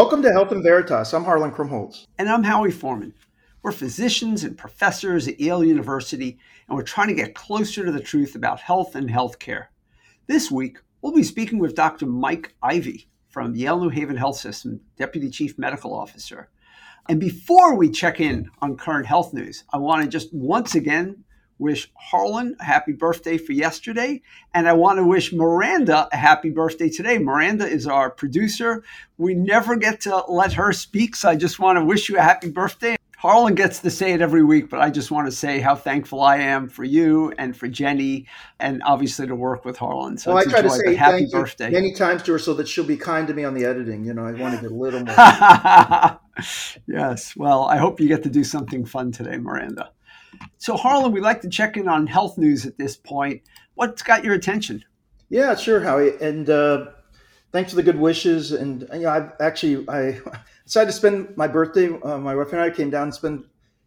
Welcome to Health and Veritas. I'm Harlan Krumholz. And I'm Howie Forman. We're physicians and professors at Yale University, and we're trying to get closer to the truth about health and healthcare. This week, we'll be speaking with Dr. Mike Ivy from Yale New Haven Health System, Deputy Chief Medical Officer. And before we check in on current health news, I want to just once again wish Harlan a happy birthday for yesterday. And I want to wish Miranda a happy birthday today. Miranda is our producer. We never get to let her speak, so I just want to wish you a happy birthday. Harlan gets to say it every week, but I just want to say how thankful I am for you and for Jenny, and obviously to work with Harlan. So well, I try to say happy birthday many times to her so that she'll be kind to me on the editing. You know, I want to get a little more. yes. Well, I hope you get to do something fun today, Miranda. So, Harlan, we'd like to check in on health news at this point. What's got your attention? Yeah, sure, Howie. And uh, thanks for the good wishes. And you know, I actually I decided to spend my birthday. Uh, my wife and I came down and spend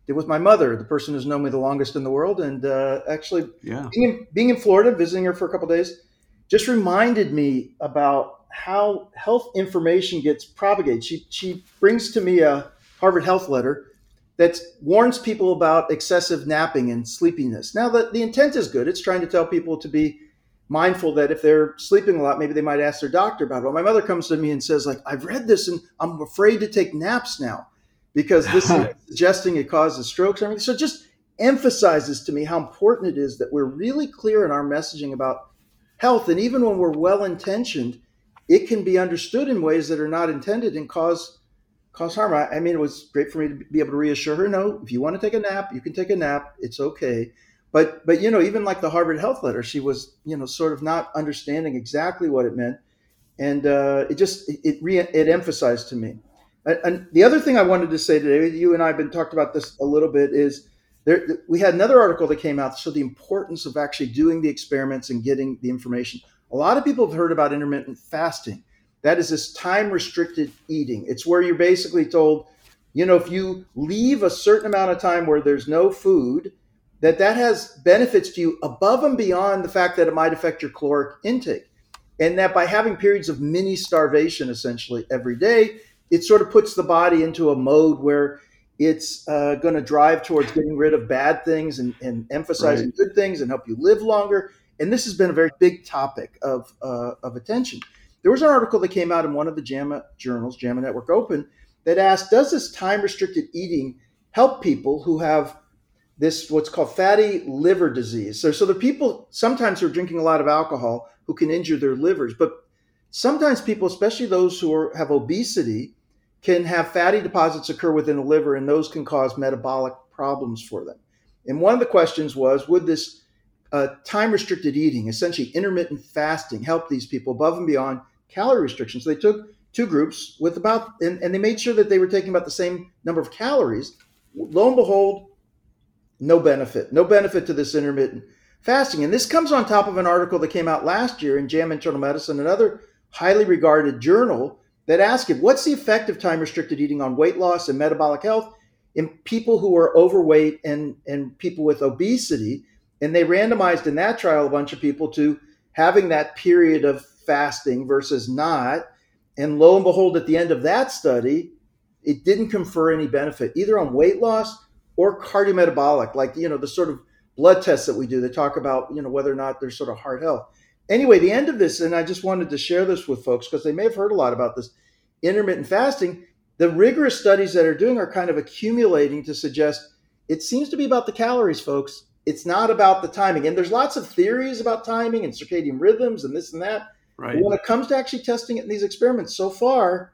it with my mother, the person who's known me the longest in the world. And uh, actually, yeah. being, in, being in Florida, visiting her for a couple days, just reminded me about how health information gets propagated. She she brings to me a Harvard Health letter that warns people about excessive napping and sleepiness. Now, the, the intent is good. It's trying to tell people to be mindful that if they're sleeping a lot, maybe they might ask their doctor about it. Well, my mother comes to me and says, like, I've read this and I'm afraid to take naps now because this is suggesting it causes strokes or everything. So it just emphasizes to me how important it is that we're really clear in our messaging about health. And even when we're well intentioned, it can be understood in ways that are not intended and cause cause harm. I, I, mean, it was great for me to be able to reassure her. No, if you want to take a nap, you can take a nap. It's okay. But but you know, even like the Harvard Health letter, she was you know sort of not understanding exactly what it meant, and uh, it just it re- it emphasized to me. And, and the other thing I wanted to say today, you and I have been talked about this a little bit, is there we had another article that came out. So the importance of actually doing the experiments and getting the information. A lot of people have heard about intermittent fasting that is this time restricted eating. It's where you're basically told, you know, if you leave a certain amount of time where there's no food, that that has benefits to you above and beyond the fact that it might affect your caloric intake. And that by having periods of mini starvation essentially every day, it sort of puts the body into a mode where it's uh, going to drive towards getting rid of bad things and, and emphasizing right. good things and help you live longer. And this has been a very big topic of, uh, of attention. There was an article that came out in one of the JAMA journals, JAMA Network Open, that asked Does this time restricted eating help people who have this, what's called fatty liver disease? So, so the people sometimes who are drinking a lot of alcohol who can injure their livers, but sometimes people, especially those who are, have obesity, can have fatty deposits occur within the liver, and those can cause metabolic problems for them. And one of the questions was Would this uh, time restricted eating, essentially intermittent fasting, help these people above and beyond calorie restrictions. So they took two groups with about, and, and they made sure that they were taking about the same number of calories. Lo and behold, no benefit, no benefit to this intermittent fasting. And this comes on top of an article that came out last year in JAMA Internal Medicine, another highly regarded journal that asked it, what's the effect of time restricted eating on weight loss and metabolic health in people who are overweight and, and people with obesity? And they randomized in that trial a bunch of people to having that period of fasting versus not. And lo and behold, at the end of that study, it didn't confer any benefit either on weight loss or cardiometabolic, like, you know, the sort of blood tests that we do They talk about, you know, whether or not there's sort of heart health. Anyway, the end of this, and I just wanted to share this with folks because they may have heard a lot about this intermittent fasting. The rigorous studies that are doing are kind of accumulating to suggest it seems to be about the calories, folks. It's not about the timing. And there's lots of theories about timing and circadian rhythms and this and that. Right. But when it comes to actually testing it in these experiments, so far,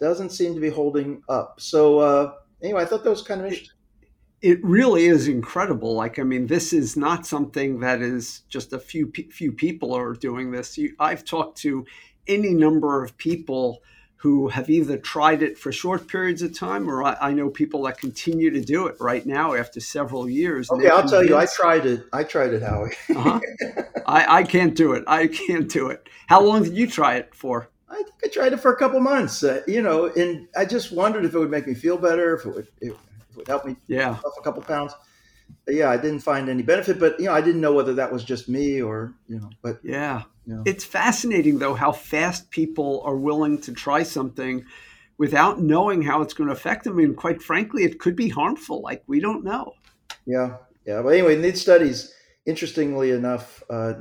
doesn't seem to be holding up. So uh, anyway, I thought that was kind of interesting. It really is incredible. Like, I mean, this is not something that is just a few few people are doing this. You, I've talked to any number of people who have either tried it for short periods of time or I, I, know people that continue to do it right now after several years. Okay, I'll tell you, I tried it. I tried it, Howie. uh-huh. I, I can't do it. I can't do it. How long did you try it for? I think I tried it for a couple months, uh, you know, and I just wondered if it would make me feel better, if it would, if it would help me yeah. off a couple pounds. Yeah, I didn't find any benefit, but you know, I didn't know whether that was just me or, you know, but yeah, it's fascinating, though, how fast people are willing to try something without knowing how it's going to affect them. And quite frankly, it could be harmful. Like we don't know. Yeah, yeah. But anyway, in these studies, interestingly enough, uh,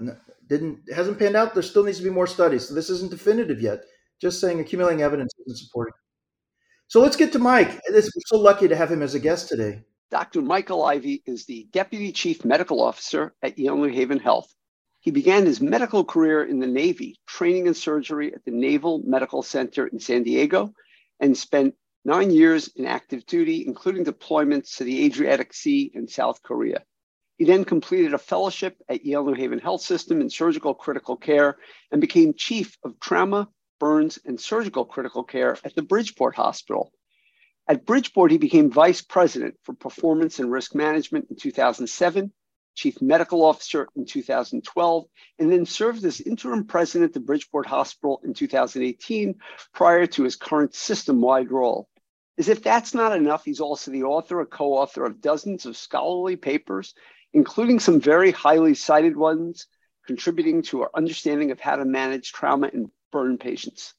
didn't hasn't panned out. There still needs to be more studies. So this isn't definitive yet. Just saying accumulating evidence isn't supporting. So let's get to Mike. We're so lucky to have him as a guest today. Dr. Michael Ivy is the Deputy Chief Medical Officer at Yale New Haven Health. He began his medical career in the Navy, training in surgery at the Naval Medical Center in San Diego, and spent nine years in active duty, including deployments to the Adriatic Sea and South Korea. He then completed a fellowship at Yale New Haven Health System in surgical critical care and became chief of trauma, burns, and surgical critical care at the Bridgeport Hospital. At Bridgeport, he became vice president for performance and risk management in 2007, chief medical officer in 2012, and then served as interim president of Bridgeport Hospital in 2018 prior to his current system wide role. As if that's not enough, he's also the author or co author of dozens of scholarly papers including some very highly cited ones contributing to our understanding of how to manage trauma in burn patients.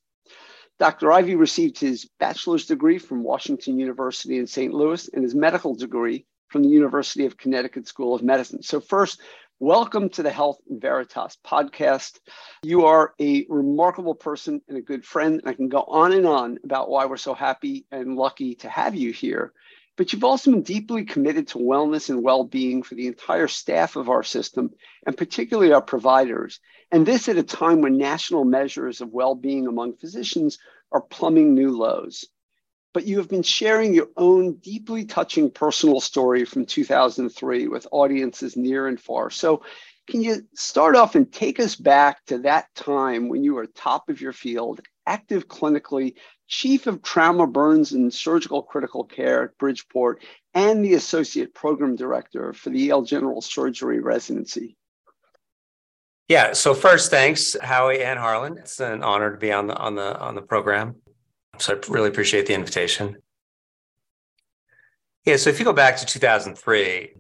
Dr. Ivy received his bachelor's degree from Washington University in St. Louis and his medical degree from the University of Connecticut School of Medicine. So, first, welcome to the Health Veritas podcast. You are a remarkable person and a good friend. And I can go on and on about why we're so happy and lucky to have you here but you've also been deeply committed to wellness and well being for the entire staff of our system, and particularly our providers. And this at a time when national measures of well being among physicians are plumbing new lows. But you have been sharing your own deeply touching personal story from 2003 with audiences near and far. So, can you start off and take us back to that time when you were top of your field, active clinically, chief of trauma, burns, and surgical critical care at Bridgeport, and the associate program director for the Yale General Surgery residency. Yeah. So first, thanks, Howie and Harlan. It's an honor to be on the on the on the program. So I really appreciate the invitation. Yeah. So if you go back to 2003,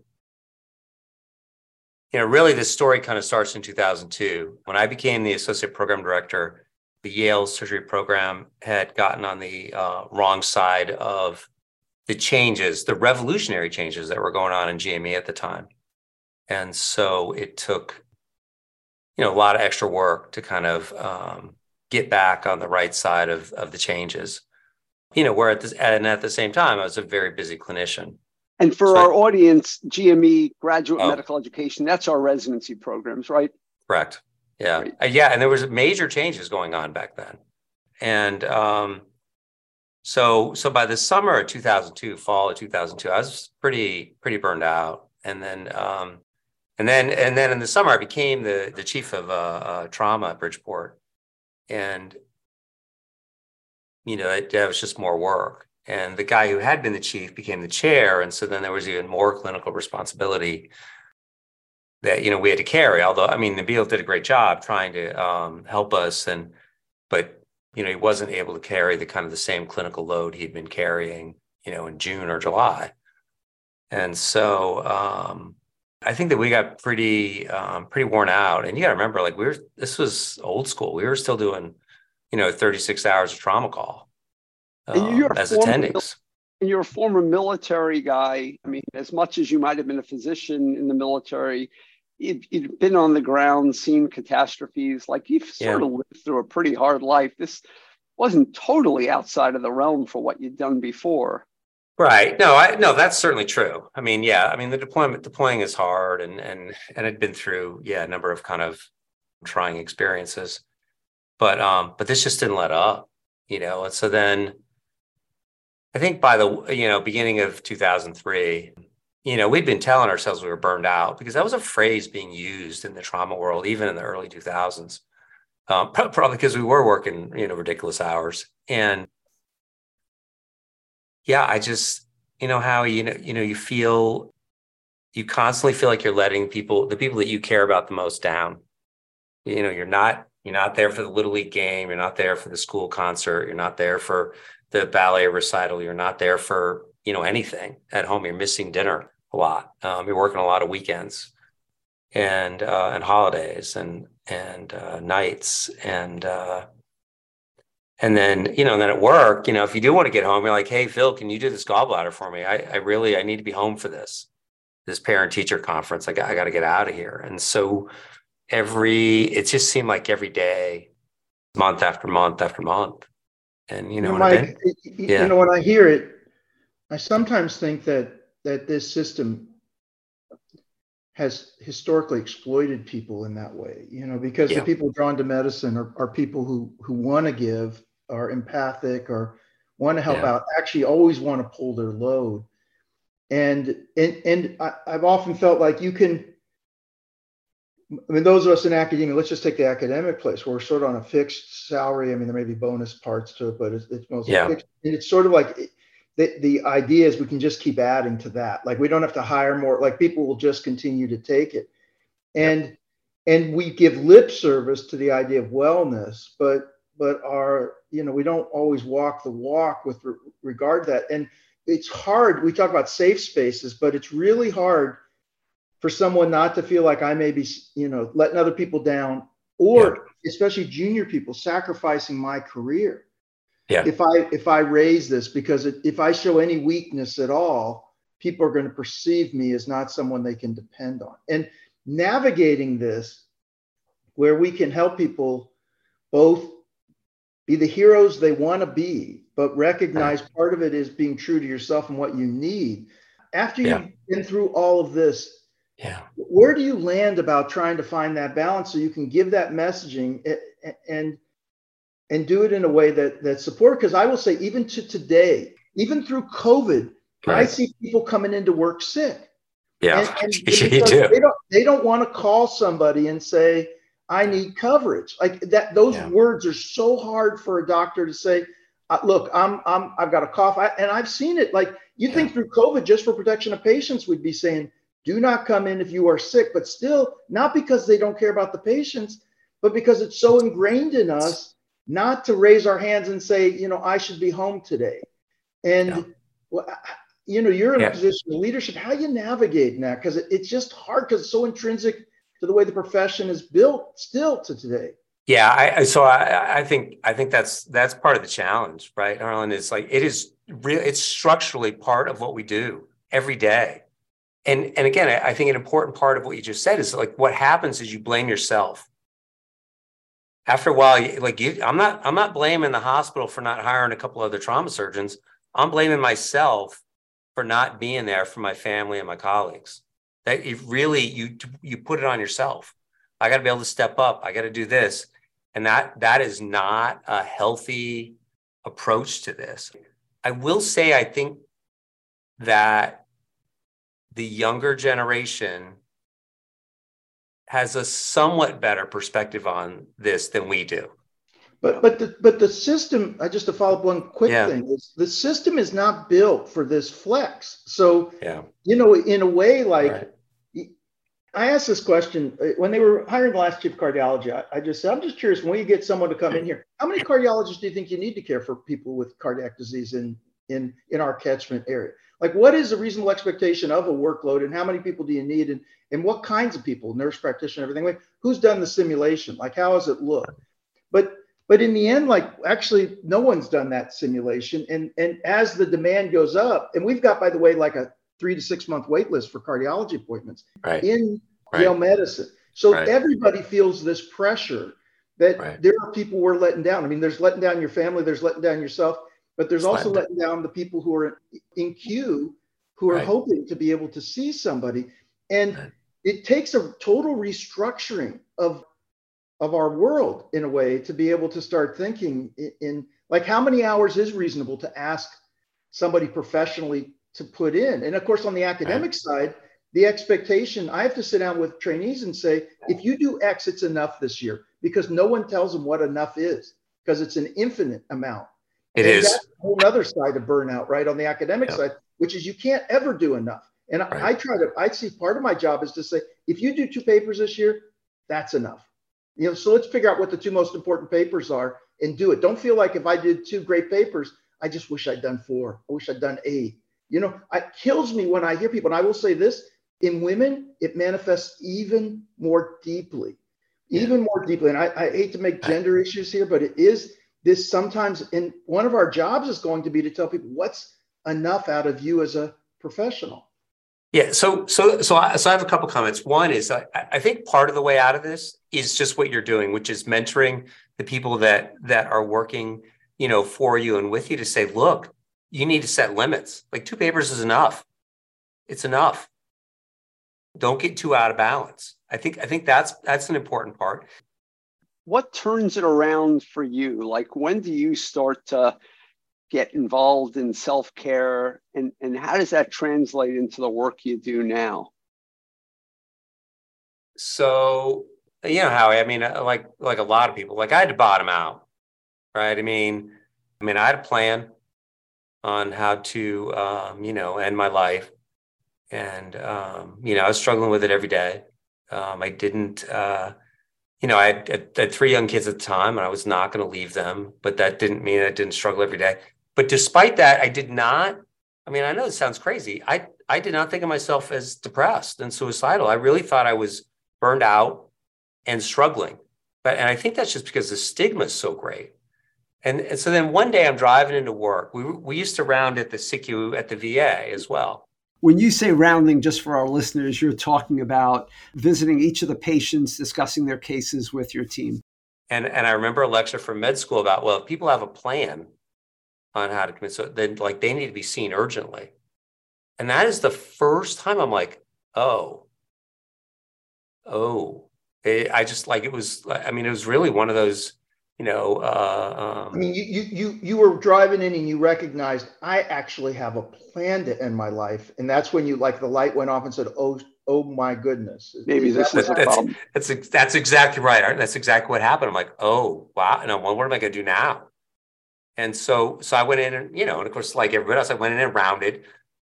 you know, really this story kind of starts in 2002 when I became the associate program director the Yale surgery program had gotten on the uh, wrong side of the changes, the revolutionary changes that were going on in GME at the time. And so it took, you know, a lot of extra work to kind of um, get back on the right side of, of the changes. You know, where at this, and at the same time, I was a very busy clinician. And for so our audience, GME, graduate oh, medical education, that's our residency programs, right? Correct. Yeah, right. uh, yeah, and there was major changes going on back then, and um, so so by the summer of 2002, fall of 2002, I was pretty pretty burned out, and then um, and then and then in the summer, I became the the chief of uh, uh, trauma at Bridgeport, and you know it, it was just more work. And the guy who had been the chief became the chair, and so then there was even more clinical responsibility that you know we had to carry. Although I mean, Nabil did a great job trying to um, help us, and but you know he wasn't able to carry the kind of the same clinical load he'd been carrying, you know, in June or July. And so um, I think that we got pretty um, pretty worn out. And you got to remember, like we were this was old school. We were still doing, you know, 36 hours of trauma call um, as attendings and you're a former military guy. I mean, as much as you might have been a physician in the military, you'd, you'd been on the ground, seen catastrophes. Like you've yeah. sort of lived through a pretty hard life. This wasn't totally outside of the realm for what you'd done before. Right. No, I no, that's certainly true. I mean, yeah, I mean the deployment deploying is hard and and and I'd been through, yeah, a number of kind of trying experiences. But um, but this just didn't let up, you know. And so then I think by the you know beginning of 2003, you know we'd been telling ourselves we were burned out because that was a phrase being used in the trauma world even in the early 2000s. Um, probably because we were working you know ridiculous hours and yeah, I just you know how you know you know you feel you constantly feel like you're letting people the people that you care about the most down. You know you're not you're not there for the little league game. You're not there for the school concert. You're not there for the ballet recital. You're not there for you know anything at home. You're missing dinner a lot. Um, you're working a lot of weekends and uh, and holidays and and uh, nights and uh, and then you know and then at work you know if you do want to get home you're like hey phil can you do this gallbladder for me i, I really i need to be home for this this parent teacher conference i got, I got to get out of here and so every it just seemed like every day month after month after month and you know, you know Mike, yeah. you know when i hear it i sometimes think that that this system has historically exploited people in that way you know because yeah. the people drawn to medicine are, are people who who want to give are empathic or want to help yeah. out actually always want to pull their load and and and I, i've often felt like you can I mean, those of us in academia, let's just take the academic place where we're sort of on a fixed salary. I mean, there may be bonus parts to it, but it's, it's mostly yeah. fixed. And it's sort of like the, the idea is we can just keep adding to that. Like we don't have to hire more, like people will just continue to take it. And and we give lip service to the idea of wellness, but but our, you know, we don't always walk the walk with re- regard to that. And it's hard. We talk about safe spaces, but it's really hard for someone not to feel like I may be, you know, letting other people down, or yeah. especially junior people sacrificing my career. Yeah. If I if I raise this because if I show any weakness at all, people are going to perceive me as not someone they can depend on. And navigating this, where we can help people both be the heroes they want to be, but recognize part of it is being true to yourself and what you need. After you've been through all of this, yeah. Where do you land about trying to find that balance so you can give that messaging and and do it in a way that that support? Because I will say, even to today, even through COVID, right. I see people coming into work sick. Yeah, and, and you do. They don't they don't want to call somebody and say, I need coverage. Like that, those yeah. words are so hard for a doctor to say. Uh, look, I'm, I'm, I've got a cough, I, and I've seen it. Like you yeah. think through COVID, just for protection of patients, we'd be saying, do not come in if you are sick, but still, not because they don't care about the patients, but because it's so ingrained in us not to raise our hands and say, you know, I should be home today. And, yeah. well, you know, you're in yeah. a position of leadership. How you navigate that? Because it's just hard because it's so intrinsic to the way the profession is built still to today. Yeah, I, so I, I think I think that's that's part of the challenge, right, Harlan? Is like it is real. It's structurally part of what we do every day and and again I, I think an important part of what you just said is like what happens is you blame yourself. After a while like you i'm not i'm not blaming the hospital for not hiring a couple other trauma surgeons. I'm blaming myself for not being there for my family and my colleagues. That you really you you put it on yourself. I got to be able to step up. I got to do this. And that that is not a healthy approach to this. I will say i think that the younger generation has a somewhat better perspective on this than we do. But but the but the system, I just to follow up one quick yeah. thing is the system is not built for this flex. So yeah, you know, in a way, like right. I asked this question uh, when they were hiring the last chief cardiology. I, I, just said, I'm just curious when you get someone to come in here, how many cardiologists do you think you need to care for people with cardiac disease in in in our catchment area? Like what is a reasonable expectation of a workload and how many people do you need and, and what kinds of people nurse practitioner everything like who's done the simulation like how does it look but but in the end like actually no one's done that simulation and and as the demand goes up and we've got by the way like a three to six month wait list for cardiology appointments right. in right. Yale medicine so right. everybody feels this pressure that right. there are people we're letting down i mean there's letting down your family there's letting down yourself but there's also letting down the people who are in queue who are right. hoping to be able to see somebody. And right. it takes a total restructuring of of our world in a way to be able to start thinking in, in like how many hours is reasonable to ask somebody professionally to put in. And of course, on the academic right. side, the expectation I have to sit down with trainees and say, if you do X, it's enough this year because no one tells them what enough is because it's an infinite amount. It and is. That's a whole other side of burnout, right? On the academic side, which is you can't ever do enough. And right. I, I try to, I see part of my job is to say, if you do two papers this year, that's enough. You know, so let's figure out what the two most important papers are and do it. Don't feel like if I did two great papers, I just wish I'd done four. I wish I'd done eight. You know, it kills me when I hear people, and I will say this in women, it manifests even more deeply, yeah. even more deeply. And I, I hate to make gender issues here, but it is this sometimes in one of our jobs is going to be to tell people what's enough out of you as a professional. Yeah. So, so, so I, so I have a couple comments. One is I, I think part of the way out of this is just what you're doing, which is mentoring the people that that are working, you know, for you and with you to say, look, you need to set limits. Like two papers is enough. It's enough. Don't get too out of balance. I think I think that's that's an important part. What turns it around for you? Like when do you start to get involved in self-care and, and how does that translate into the work you do now? So, you know, Howie, I mean, uh, like like a lot of people, like I had to bottom out, right? I mean, I mean, I had a plan on how to, um, you know, end my life. And, um, you know, I was struggling with it every day. Um, I didn't, uh, you know, I had, I had, three young kids at the time and I was not going to leave them, but that didn't mean I didn't struggle every day. But despite that, I did not, I mean, I know it sounds crazy. I, I did not think of myself as depressed and suicidal. I really thought I was burned out and struggling. But, and I think that's just because the stigma is so great. And, and so then one day I'm driving into work. We, we used to round at the SICU at the VA as well. When you say rounding, just for our listeners, you're talking about visiting each of the patients, discussing their cases with your team. And, and I remember a lecture from med school about, well, if people have a plan on how to commit, so then like they need to be seen urgently. And that is the first time I'm like, oh, oh, it, I just like, it was, I mean, it was really one of those, you know, uh, um, I mean, you, you, you, you were driving in and you recognized I actually have a plan to end my life. And that's when you like the light went off and said, Oh, oh my goodness. Maybe is this is a problem. That's, that's, that's exactly right. That's exactly what happened. I'm like, oh wow. And I'm, well, what am I going to do now? And so, so I went in and, you know, and of course, like everybody else, I went in and rounded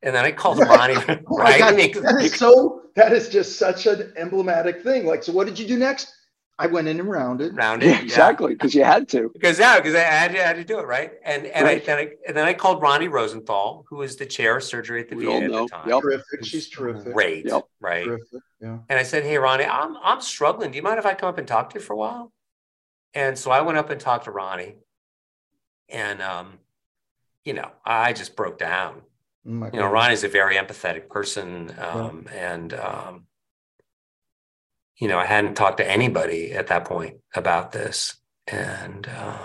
and then I called Ronnie. oh right? God, that is so, that is just such an emblematic thing. Like, so what did you do next? I went in and rounded. Rounded, yeah, exactly, because you had to. Because yeah, because I had to, I had to do it right, and and, right. I, then I and then I called Ronnie Rosenthal, who was the chair of surgery at the we VA at the time. Yep. Terrific, she's terrific. Great, yep. right? Terrific. Yeah. And I said, hey Ronnie, I'm I'm struggling. Do you mind if I come up and talk to you for a while? And so I went up and talked to Ronnie, and um, you know, I just broke down. Oh you know, Ronnie's a very empathetic person, um, yeah. and um, you know, I hadn't talked to anybody at that point about this. And um,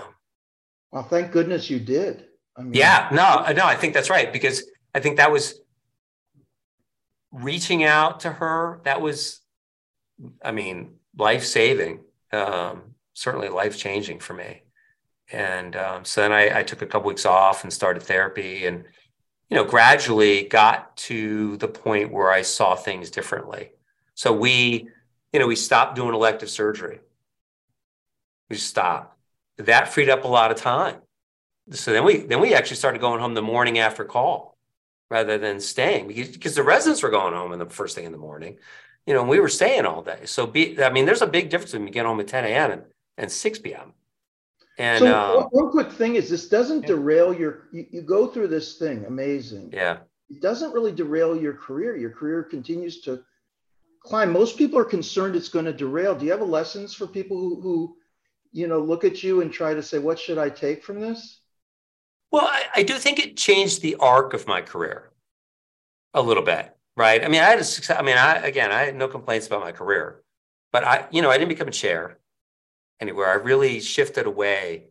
well, thank goodness you did. I mean, yeah, no, no, I think that's right because I think that was reaching out to her. That was, I mean, life saving, um, certainly life changing for me. And um, so then I, I took a couple weeks off and started therapy, and you know, gradually got to the point where I saw things differently. So we you know, we stopped doing elective surgery. We stopped. That freed up a lot of time. So then we then we actually started going home the morning after call rather than staying because, because the residents were going home in the first thing in the morning. You know, and we were staying all day. So be I mean, there's a big difference when you get home at 10 a.m. and, and 6 p.m. And so um, one quick thing is this doesn't yeah. derail your you, you go through this thing, amazing. Yeah. It doesn't really derail your career. Your career continues to climb. Most people are concerned it's going to derail. Do you have a lessons for people who, who, you know, look at you and try to say, what should I take from this? Well, I, I do think it changed the arc of my career a little bit, right? I mean, I had a success. I mean, I again, I had no complaints about my career, but I, you know, I didn't become a chair anywhere. I really shifted away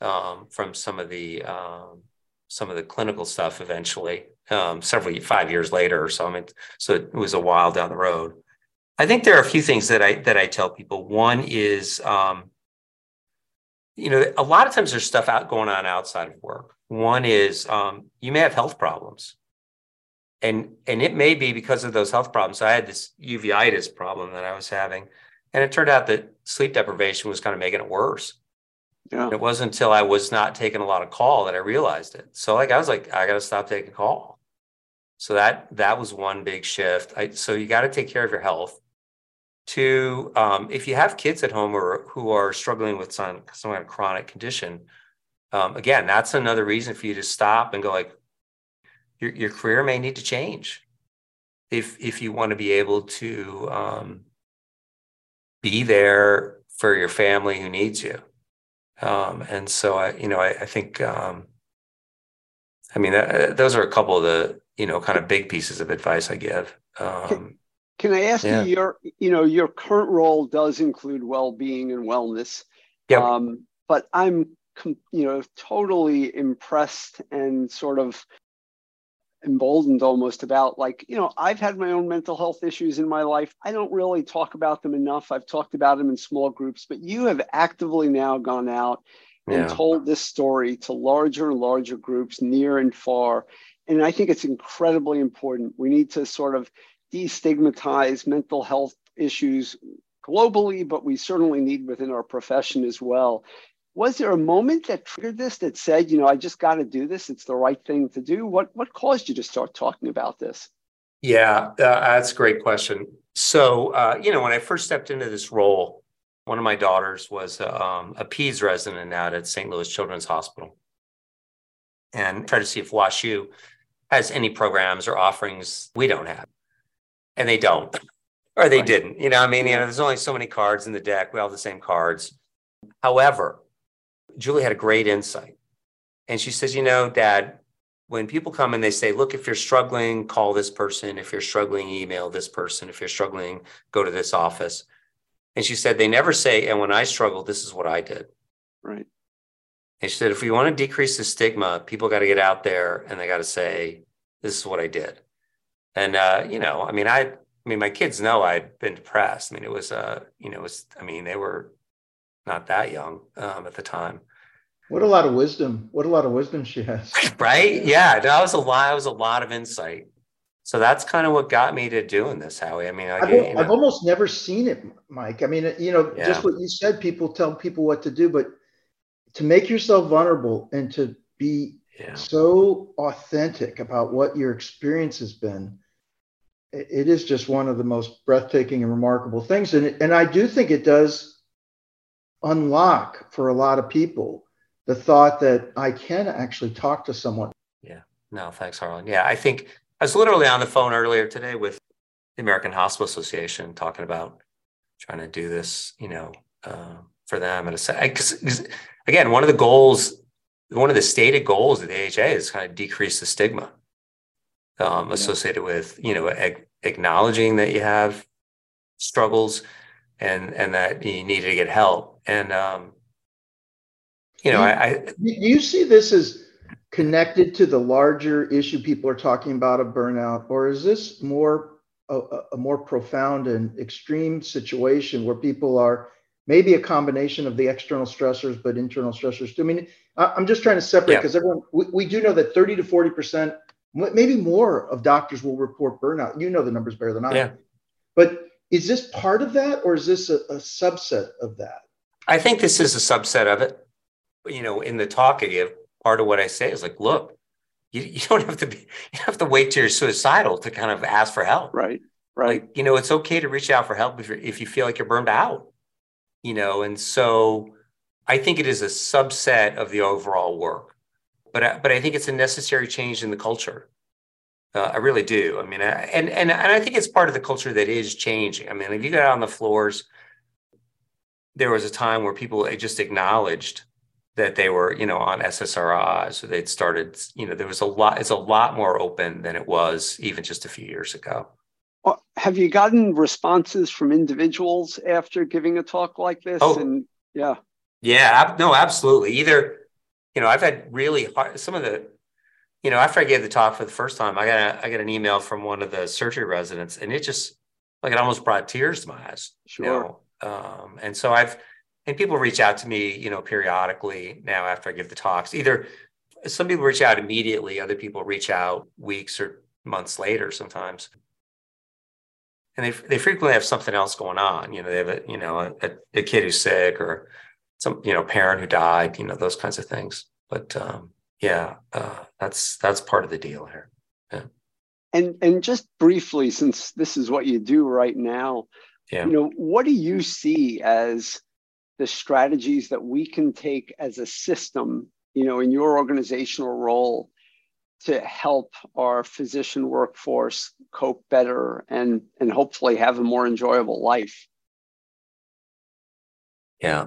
um, from some of the um, some of the clinical stuff eventually, um, several five years later or so. I mean, so it was a while down the road. I think there are a few things that I that I tell people. One is, um, you know, a lot of times there's stuff out going on outside of work. One is um, you may have health problems, and and it may be because of those health problems. So I had this uveitis problem that I was having, and it turned out that sleep deprivation was kind of making it worse. Yeah. It wasn't until I was not taking a lot of call that I realized it. So like I was like, I got to stop taking call. So that that was one big shift. I, so you got to take care of your health to um, if you have kids at home or who are struggling with some, some kind of chronic condition um, again that's another reason for you to stop and go like your, your career may need to change if if you want to be able to um, be there for your family who needs you Um, and so I, you know, I, I think, um, I mean, uh, those are a couple of the, you know, kind of big pieces of advice I give. Can I ask yeah. you your, you know, your current role does include well-being and wellness. Yeah. Um, but I'm, you know, totally impressed and sort of emboldened almost about like you know i've had my own mental health issues in my life i don't really talk about them enough i've talked about them in small groups but you have actively now gone out and yeah. told this story to larger and larger groups near and far and i think it's incredibly important we need to sort of destigmatize mental health issues globally but we certainly need within our profession as well was there a moment that triggered this that said, you know, I just got to do this? It's the right thing to do. What what caused you to start talking about this? Yeah, uh, that's a great question. So, uh, you know, when I first stepped into this role, one of my daughters was um, a PEDS resident out at St. Louis Children's Hospital, and tried to see if WashU has any programs or offerings we don't have, and they don't, or they right. didn't. You know, I mean, you know, there's only so many cards in the deck. We all have the same cards. However, Julie had a great insight. And she says, You know, dad, when people come and they say, Look, if you're struggling, call this person. If you're struggling, email this person. If you're struggling, go to this office. And she said, They never say, And when I struggled, this is what I did. Right. And she said, If we want to decrease the stigma, people got to get out there and they got to say, This is what I did. And, uh, you know, I mean, I, I mean, my kids know I'd been depressed. I mean, it was, uh, you know, it was, I mean, they were not that young um, at the time. What a lot of wisdom! What a lot of wisdom she has. right? Yeah, that was a lot. That was a lot of insight. So that's kind of what got me to doing this, Howie. I mean, I, have you know, almost never seen it, Mike. I mean, you know, yeah. just what you said. People tell people what to do, but to make yourself vulnerable and to be yeah. so authentic about what your experience has been, it is just one of the most breathtaking and remarkable things. And and I do think it does unlock for a lot of people the thought that I can actually talk to someone. Yeah. No, thanks, Harlan. Yeah, I think I was literally on the phone earlier today with the American Hospital Association talking about trying to do this, you know, uh, for them. And because again, one of the goals, one of the stated goals of the AHA is kind of decrease the stigma um, associated with, you know, ag- acknowledging that you have struggles and and that you needed to get help. And um, you know, do you, I, I do you see this as connected to the larger issue people are talking about of burnout, or is this more a, a more profound and extreme situation where people are maybe a combination of the external stressors, but internal stressors too? I mean, I'm just trying to separate because yeah. everyone we, we do know that 30 to 40 percent, maybe more of doctors will report burnout. You know the numbers better than I. Yeah. But is this part of that, or is this a, a subset of that? I think this is a subset of it. You know, in the talk I give, part of what I say is like, look, you, you don't have to be, you have to wait till you're suicidal to kind of ask for help. Right. Right. Like, you know, it's okay to reach out for help if, if you feel like you're burned out, you know, and so I think it is a subset of the overall work, but, I, but I think it's a necessary change in the culture. Uh, I really do. I mean, I, and and and I think it's part of the culture that is changing. I mean, if you got on the floors, there was a time where people just acknowledged that they were, you know, on SSRIs, so they'd started. You know, there was a lot. It's a lot more open than it was even just a few years ago. Well, have you gotten responses from individuals after giving a talk like this? Oh, and yeah, yeah, no, absolutely. Either, you know, I've had really hard. Some of the you know, after I gave the talk for the first time, I got a, I got an email from one of the surgery residents, and it just like it almost brought tears to my eyes. Sure. You know? um, and so I've and people reach out to me, you know, periodically now after I give the talks. Either some people reach out immediately, other people reach out weeks or months later sometimes. And they they frequently have something else going on. You know, they have a you know a, a kid who's sick or some you know parent who died. You know those kinds of things. But um, yeah, uh, that's that's part of the deal here. Yeah. And and just briefly, since this is what you do right now, yeah. you know, what do you see as the strategies that we can take as a system, you know, in your organizational role to help our physician workforce cope better and and hopefully have a more enjoyable life? Yeah.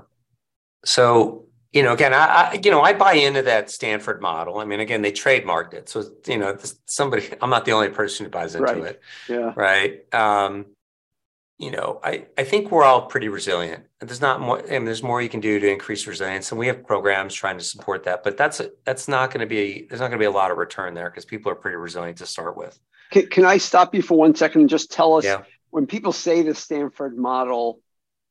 So you know, again, I, I, you know, I buy into that Stanford model. I mean, again, they trademarked it, so you know, somebody. I'm not the only person who buys into right. it. Yeah. Right. Um, you know, I, I think we're all pretty resilient. There's not more, I mean, there's more you can do to increase resilience, and we have programs trying to support that. But that's a, that's not going to be there's not going to be a lot of return there because people are pretty resilient to start with. Can, can I stop you for one second and just tell us yeah. when people say the Stanford model,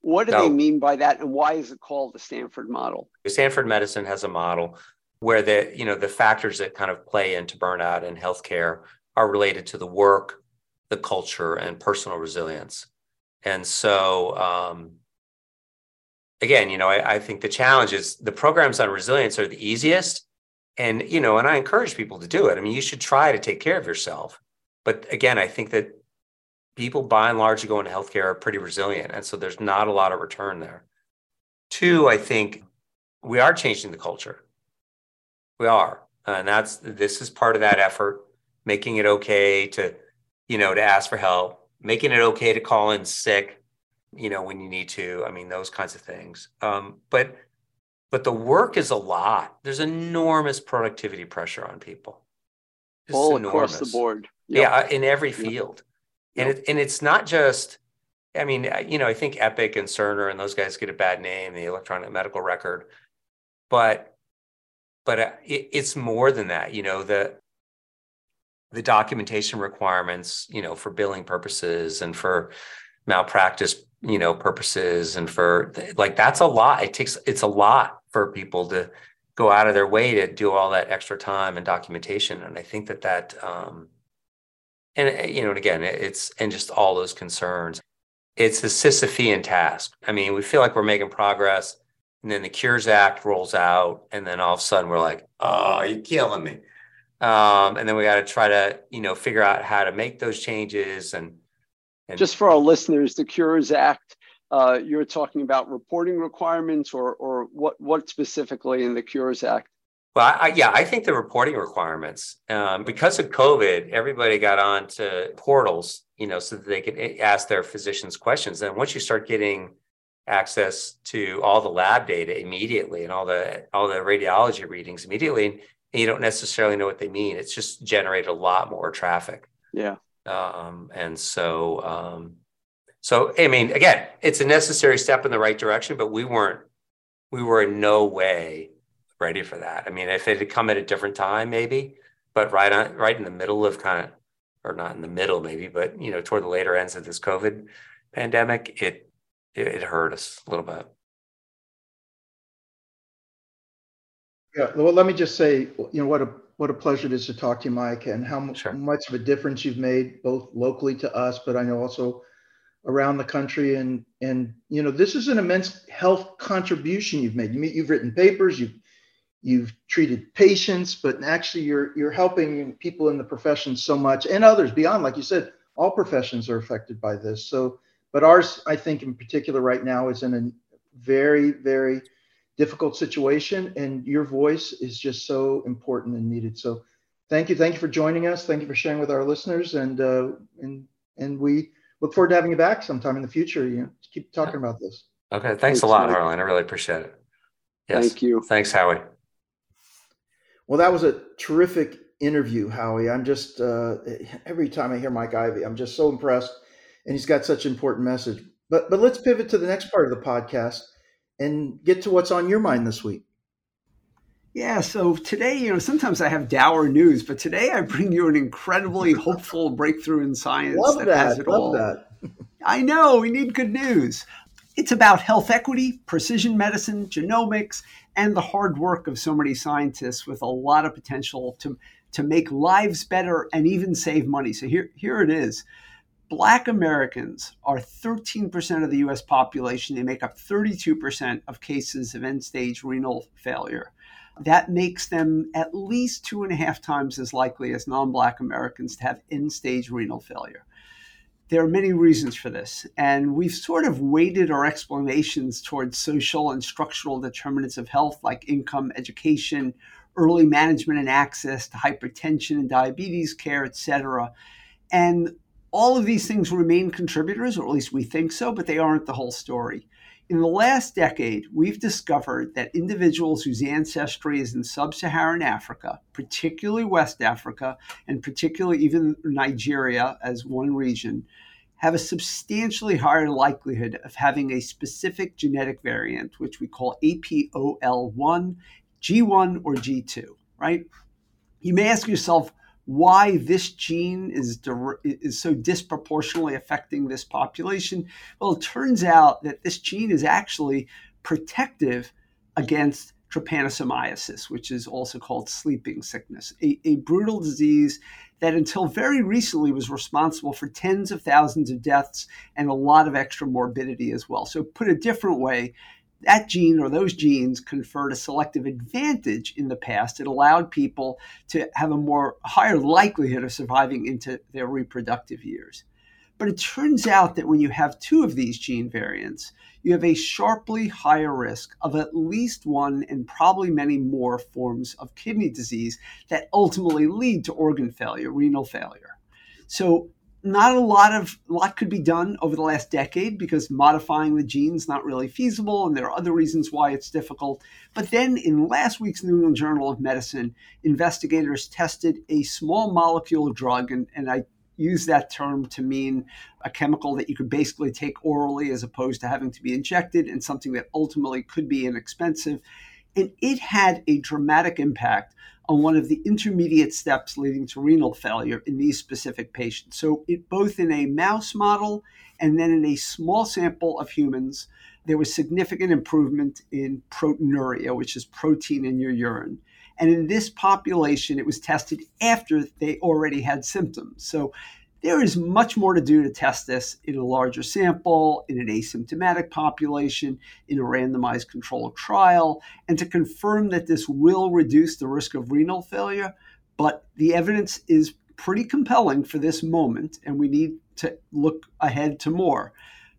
what do no. they mean by that, and why is it called the Stanford model? Stanford Medicine has a model where the you know the factors that kind of play into burnout in healthcare are related to the work, the culture, and personal resilience. And so, um, again, you know, I, I think the challenge is the programs on resilience are the easiest. And, you know, and I encourage people to do it. I mean, you should try to take care of yourself. But again, I think that people by and large who go into healthcare are pretty resilient. And so there's not a lot of return there. Two, I think we are changing the culture. We are. And that's this is part of that effort, making it okay to, you know, to ask for help, making it okay to call in sick, you know, when you need to. I mean, those kinds of things. Um, but but the work is a lot. There's enormous productivity pressure on people. Just All enormous. across the board. Yep. Yeah, in every field. And it, and it's not just I mean, you know, I think Epic and Cerner and those guys get a bad name, the electronic medical record. But but uh, it, it's more than that, you know, the the documentation requirements, you know, for billing purposes and for malpractice, you know, purposes and for like that's a lot. It takes it's a lot for people to go out of their way to do all that extra time and documentation. And I think that that um and uh, you know, and again, it's and just all those concerns. It's a Sisyphean task. I mean, we feel like we're making progress, and then the Cures Act rolls out, and then all of a sudden we're like, "Oh, you're killing me." um, and then we got to try to you know figure out how to make those changes and, and just for our listeners the cures act uh, you're talking about reporting requirements or or what what specifically in the cures act well I, yeah i think the reporting requirements um, because of covid everybody got on to portals you know so that they could ask their physicians questions and once you start getting access to all the lab data immediately and all the all the radiology readings immediately and you don't necessarily know what they mean. It's just generated a lot more traffic. Yeah. Um, and so, um, so I mean, again, it's a necessary step in the right direction, but we weren't, we were in no way ready for that. I mean, if it had come at a different time, maybe, but right on, right in the middle of kind of, or not in the middle, maybe, but you know, toward the later ends of this COVID pandemic, it it, it hurt us a little bit. Yeah, well, let me just say, you know, what a what a pleasure it is to talk to you, Mike, and how sure. much of a difference you've made both locally to us, but I know also around the country. And and you know, this is an immense health contribution you've made. You mean, you've written papers, you've you've treated patients, but actually you're you're helping people in the profession so much and others beyond. Like you said, all professions are affected by this. So, but ours, I think, in particular, right now is in a very very difficult situation and your voice is just so important and needed. So thank you. Thank you for joining us. Thank you for sharing with our listeners and uh, and and we look forward to having you back sometime in the future. You know keep talking about this. Okay. Thanks, thanks a lot harlan. I really appreciate it. Yes. thank you. Thanks howie well that was a terrific interview howie i'm just uh, every time i hear mike ivy i'm just so impressed and he's got such an important message but but let's pivot to the next part of the podcast and get to what's on your mind this week. Yeah, so today, you know, sometimes I have dour news, but today I bring you an incredibly hopeful breakthrough in science love that, that has it love all. That. I know, we need good news. It's about health equity, precision medicine, genomics, and the hard work of so many scientists with a lot of potential to, to make lives better and even save money. So here, here it is. Black Americans are 13% of the US population. They make up 32% of cases of end stage renal failure. That makes them at least two and a half times as likely as non Black Americans to have end stage renal failure. There are many reasons for this, and we've sort of weighted our explanations towards social and structural determinants of health, like income, education, early management and access to hypertension and diabetes care, et cetera. And all of these things remain contributors, or at least we think so, but they aren't the whole story. In the last decade, we've discovered that individuals whose ancestry is in sub Saharan Africa, particularly West Africa, and particularly even Nigeria as one region, have a substantially higher likelihood of having a specific genetic variant, which we call APOL1, G1, or G2, right? You may ask yourself, why this gene is, is so disproportionately affecting this population? Well, it turns out that this gene is actually protective against trypanosomiasis, which is also called sleeping sickness, a, a brutal disease that until very recently was responsible for tens of thousands of deaths and a lot of extra morbidity as well. So, put a different way, that gene or those genes conferred a selective advantage in the past. It allowed people to have a more higher likelihood of surviving into their reproductive years. But it turns out that when you have two of these gene variants, you have a sharply higher risk of at least one and probably many more forms of kidney disease that ultimately lead to organ failure, renal failure. So not a lot of lot could be done over the last decade because modifying the genes not really feasible and there are other reasons why it's difficult. But then in last week's new england journal of medicine investigators tested a small molecule drug and, and i use that term to mean a chemical that you could basically take orally as opposed to having to be injected and something that ultimately could be inexpensive. And it had a dramatic impact on one of the intermediate steps leading to renal failure in these specific patients. So, it, both in a mouse model and then in a small sample of humans, there was significant improvement in proteinuria, which is protein in your urine. And in this population, it was tested after they already had symptoms. So, there is much more to do to test this in a larger sample, in an asymptomatic population, in a randomized controlled trial, and to confirm that this will reduce the risk of renal failure. But the evidence is pretty compelling for this moment, and we need to look ahead to more.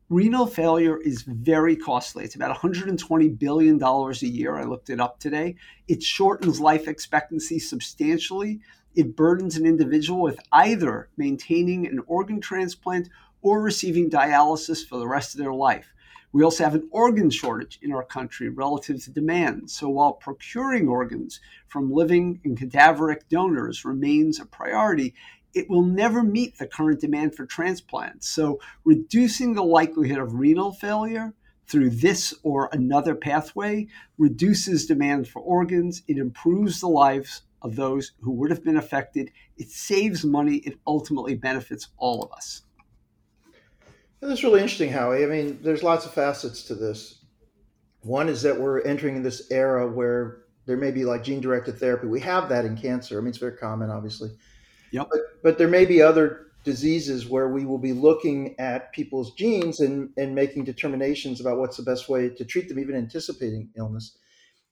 Renal failure is very costly. It's about $120 billion a year. I looked it up today. It shortens life expectancy substantially it burdens an individual with either maintaining an organ transplant or receiving dialysis for the rest of their life. We also have an organ shortage in our country relative to demand. So while procuring organs from living and cadaveric donors remains a priority, it will never meet the current demand for transplants. So reducing the likelihood of renal failure through this or another pathway reduces demand for organs. It improves the lives of those who would have been affected. It saves money. It ultimately benefits all of us. That's really interesting, Howie. I mean, there's lots of facets to this. One is that we're entering this era where there may be like gene directed therapy. We have that in cancer. I mean, it's very common, obviously. Yep. But, but there may be other diseases where we will be looking at people's genes and, and making determinations about what's the best way to treat them, even anticipating illness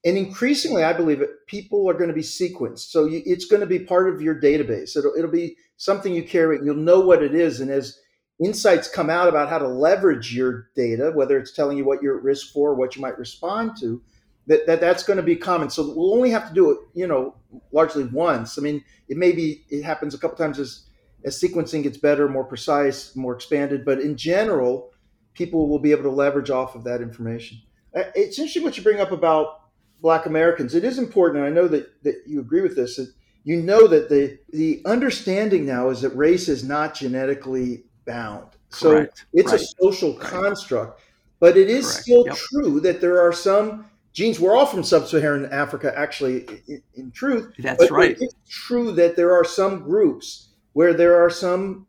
and increasingly i believe it people are going to be sequenced. So you, it's going to be part of your database. It'll, it'll be something you carry you'll know what it is. And as insights come out about how to leverage your data whether it's telling you what you're at risk for what you might respond to that, that that's going to be common. So we'll only have to do it you know largely once. I mean it may be it happens a couple times as as sequencing gets better more precise more expanded. But in general people will be able to leverage off of that information. It's interesting what you bring up about Black Americans. It is important, and I know that, that you agree with this, that you know that the, the understanding now is that race is not genetically bound. So Correct. it's right. a social right. construct, but it is Correct. still yep. true that there are some genes. We're all from sub-Saharan Africa, actually, in, in truth. That's right. It's true that there are some groups where there are some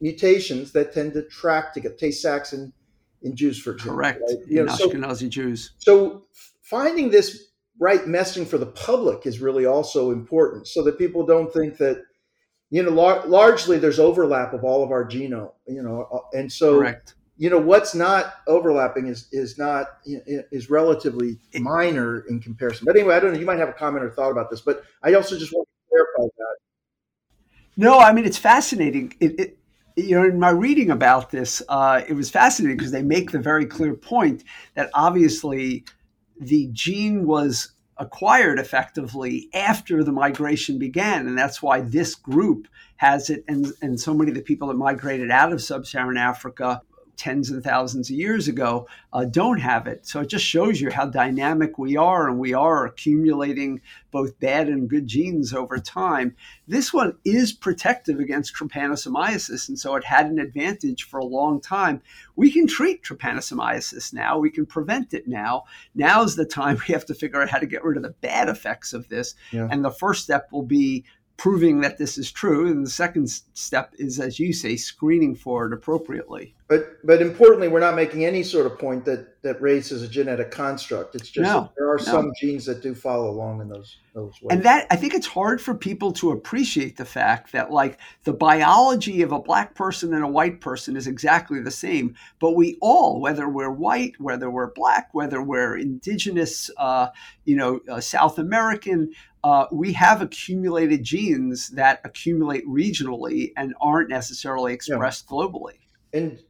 mutations that tend to track to get Tay-Sachs in, in Jews, for example. Correct. Right? You in know, Ashkenazi so, Jews. So finding this right messaging for the public is really also important so that people don't think that you know lar- largely there's overlap of all of our genome you know uh, and so Correct. you know what's not overlapping is is not is relatively minor in comparison. But anyway i don't know you might have a comment or thought about this but i also just want to clarify that. No i mean it's fascinating. It, it you know, in my reading about this, uh, it was fascinating because they make the very clear point that obviously the gene was acquired effectively after the migration began. And that's why this group has it. And, and so many of the people that migrated out of sub Saharan Africa tens and thousands of years ago uh, don't have it. So it just shows you how dynamic we are, and we are accumulating both bad and good genes over time. This one is protective against trypanosomiasis, and so it had an advantage for a long time. We can treat trypanosomiasis now, we can prevent it now. Now's the time we have to figure out how to get rid of the bad effects of this. Yeah. And the first step will be proving that this is true. And the second step is, as you say, screening for it appropriately. But but importantly, we're not making any sort of point that that race is a genetic construct. It's just no, there are no. some genes that do follow along in those those ways. And that I think it's hard for people to appreciate the fact that like the biology of a black person and a white person is exactly the same, but we all, whether we're white, whether we're black, whether we're indigenous, uh, you know, uh, South American, uh, we have accumulated genes that accumulate regionally and aren't necessarily expressed yeah. globally. And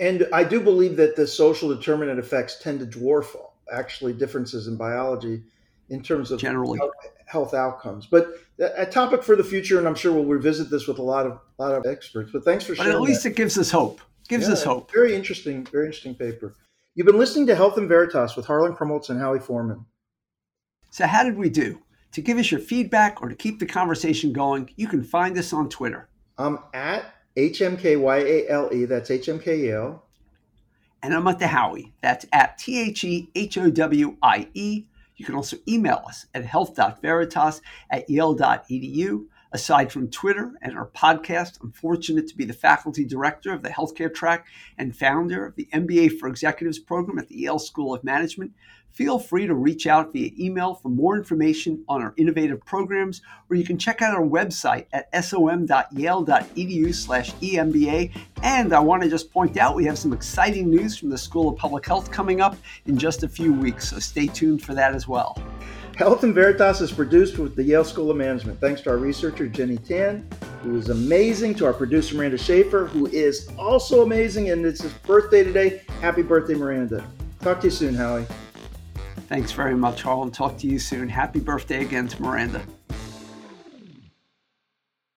and I do believe that the social determinant effects tend to dwarf actually differences in biology in terms of generally health, health outcomes. But a topic for the future, and I'm sure we'll revisit this with a lot of lot of experts. But thanks for sharing. But at least that. it gives us hope. Gives yeah, us hope. Very interesting, very interesting paper. You've been listening to Health and Veritas with Harlan Krumholz and Howie Forman. So how did we do? To give us your feedback or to keep the conversation going, you can find us on Twitter. I'm at HMKYALE, that's HMKYALE. And I'm at the Howie, that's at T H E H O W I E. You can also email us at health.veritas at yale.edu. Aside from Twitter and our podcast, I'm fortunate to be the faculty director of the healthcare track and founder of the MBA for Executives program at the Yale School of Management feel free to reach out via email for more information on our innovative programs, or you can check out our website at som.yale.edu slash emba. And I want to just point out we have some exciting news from the School of Public Health coming up in just a few weeks, so stay tuned for that as well. Health and Veritas is produced with the Yale School of Management. Thanks to our researcher, Jenny Tan, who is amazing, to our producer, Miranda Schaefer, who is also amazing, and it's his birthday today. Happy birthday, Miranda. Talk to you soon, Howie. Thanks very much, Harlan. Talk to you soon. Happy birthday again to Miranda.